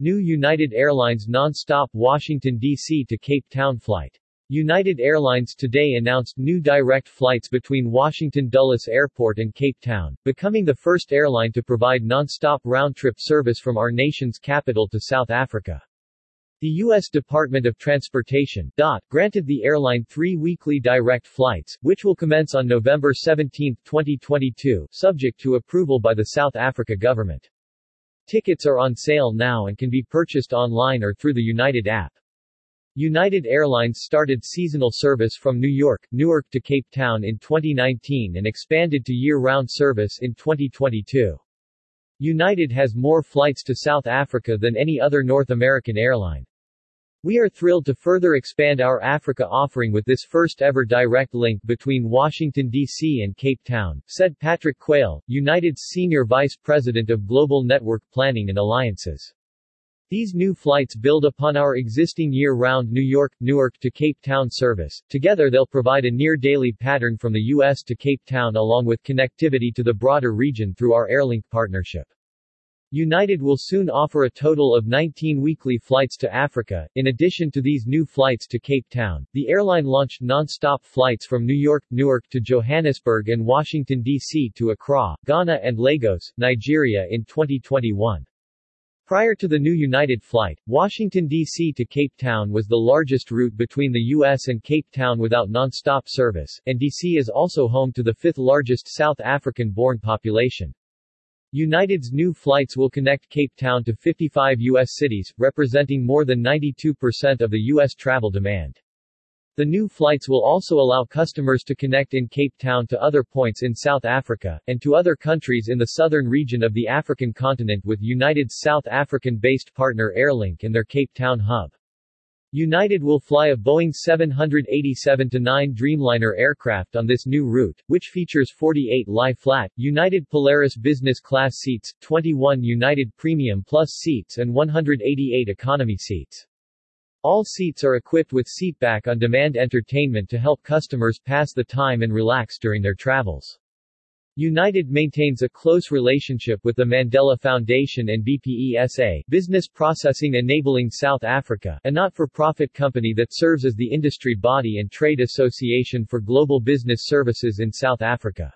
New United Airlines non-stop Washington, D.C. to Cape Town flight. United Airlines today announced new direct flights between Washington Dulles Airport and Cape Town, becoming the first airline to provide non-stop round-trip service from our nation's capital to South Africa. The U.S. Department of Transportation DOT, granted the airline three weekly direct flights, which will commence on November 17, 2022, subject to approval by the South Africa government. Tickets are on sale now and can be purchased online or through the United app. United Airlines started seasonal service from New York, Newark to Cape Town in 2019 and expanded to year-round service in 2022. United has more flights to South Africa than any other North American airline. We are thrilled to further expand our Africa offering with this first-ever direct link between Washington, D.C. and Cape Town, said Patrick Quayle, United's Senior Vice President of Global Network Planning and Alliances. These new flights build upon our existing year-round New York, Newark to Cape Town service. Together they'll provide a near-daily pattern from the U.S. to Cape Town along with connectivity to the broader region through our Airlink partnership. United will soon offer a total of 19 weekly flights to Africa. In addition to these new flights to Cape Town, the airline launched non-stop flights from New York, Newark to Johannesburg and Washington, D.C. to Accra, Ghana and Lagos, Nigeria in 2021. Prior to the new United flight, Washington, D.C. to Cape Town was the largest route between the U.S. and Cape Town without non-stop service, and D.C. is also home to the fifth largest South African-born population. United's new flights will connect Cape Town to 55 U.S. cities, representing more than 92% of the U.S. travel demand. The new flights will also allow customers to connect in Cape Town to other points in South Africa, and to other countries in the southern region of the African continent with United's South African-based partner Airlink and their Cape Town hub. United will fly a Boeing 787-9 Dreamliner aircraft on this new route, which features 48 lie-flat, United Polaris business class seats, 21 United Premium Plus seats and 188 economy seats. All seats are equipped with seatback on demand entertainment to help customers pass the time and relax during their travels. United maintains a close relationship with the Mandela Foundation and BPESA, Business Processing Enabling South Africa, a not-for-profit company that serves as the industry body and trade association for global business services in South Africa.